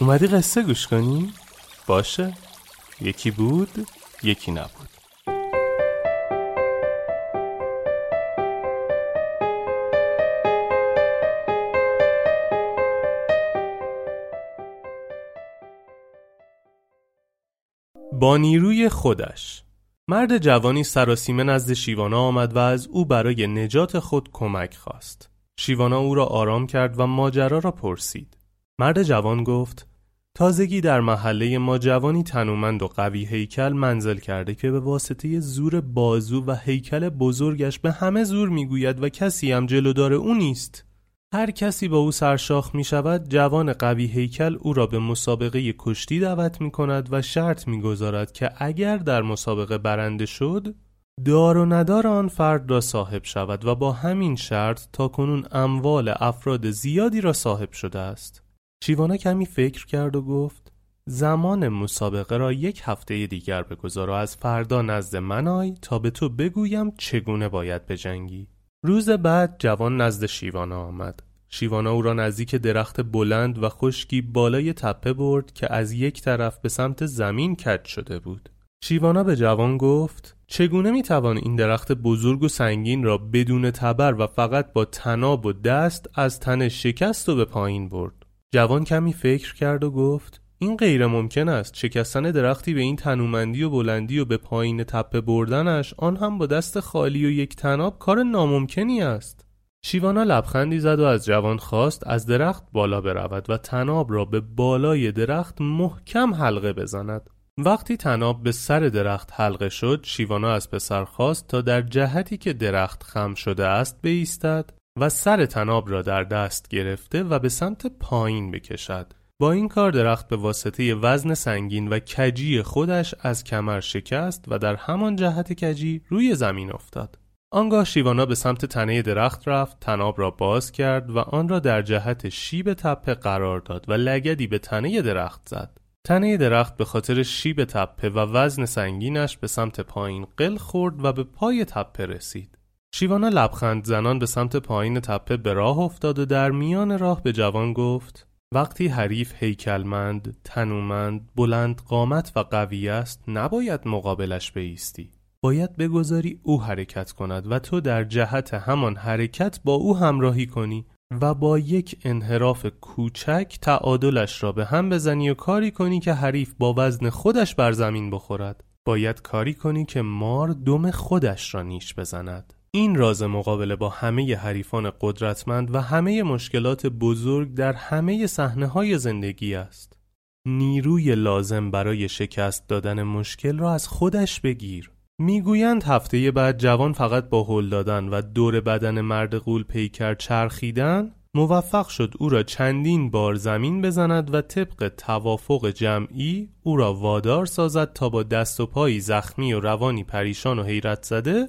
اومدی قصه گوش کنی؟ باشه. یکی بود یکی نبود. با نیروی خودش. مرد جوانی سراسیمه نزد شیوانا آمد و از او برای نجات خود کمک خواست. شیوانا او را آرام کرد و ماجرا را پرسید. مرد جوان گفت تازگی در محله ما جوانی تنومند و قوی هیکل منزل کرده که به واسطه زور بازو و هیکل بزرگش به همه زور می‌گوید و کسی هم جلودار او نیست. هر کسی با او سرشاخ می شود جوان قوی هیکل او را به مسابقه کشتی دعوت می کند و شرط می گذارد که اگر در مسابقه برنده شد دار و ندار آن فرد را صاحب شود و با همین شرط تا کنون اموال افراد زیادی را صاحب شده است. شیوانا کمی فکر کرد و گفت زمان مسابقه را یک هفته دیگر بگذار و از فردا نزد من آی تا به تو بگویم چگونه باید بجنگی. روز بعد جوان نزد شیوانا آمد. شیوانا او را نزدیک درخت بلند و خشکی بالای تپه برد که از یک طرف به سمت زمین کج شده بود. شیوانا به جوان گفت چگونه می‌توان این درخت بزرگ و سنگین را بدون تبر و فقط با تناب و دست از تن شکست و به پایین برد؟ جوان کمی فکر کرد و گفت این غیر ممکن است. شکستن درختی به این تنومندی و بلندی و به پایین تپه بردنش آن هم با دست خالی و یک تناب کار ناممکنی است. شیوانا لبخندی زد و از جوان خواست از درخت بالا برود و تناب را به بالای درخت محکم حلقه بزند. وقتی تناب به سر درخت حلقه شد شیوانا از پسر خواست تا در جهتی که درخت خم شده است بایستد و سر تناب را در دست گرفته و به سمت پایین بکشد. با این کار درخت به واسطه وزن سنگین و کجی خودش از کمر شکست و در همان جهت کجی روی زمین افتاد. آنگاه شیوانا به سمت تنه درخت رفت تناب را باز کرد و آن را در جهت شیب تپه قرار داد و لگدی به تنه درخت زد. تنه درخت به خاطر شیب تپه و وزن سنگینش به سمت پایین قل خورد و به پای تپه رسید. شیوانا لبخند زنان به سمت پایین تپه به راه افتاد و در میان راه به جوان گفت وقتی حریف هیکلمند، تنومند، بلند قامت و قوی است نباید مقابلش بیستی. باید بگذاری او حرکت کند و تو در جهت همان حرکت با او همراهی کنی و با یک انحراف کوچک تعادلش را به هم بزنی و کاری کنی که حریف با وزن خودش بر زمین بخورد. باید کاری کنی که مار دم خودش را نیش بزند. این راز مقابله با همه حریفان قدرتمند و همه مشکلات بزرگ در همه صحنه های زندگی است. نیروی لازم برای شکست دادن مشکل را از خودش بگیر. می‌گویند هفته بعد جوان فقط با هل دادن و دور بدن مرد قول پیکر چرخیدن موفق شد او را چندین بار زمین بزند و طبق توافق جمعی او را وادار سازد تا با دست و پایی زخمی و روانی پریشان و حیرت زده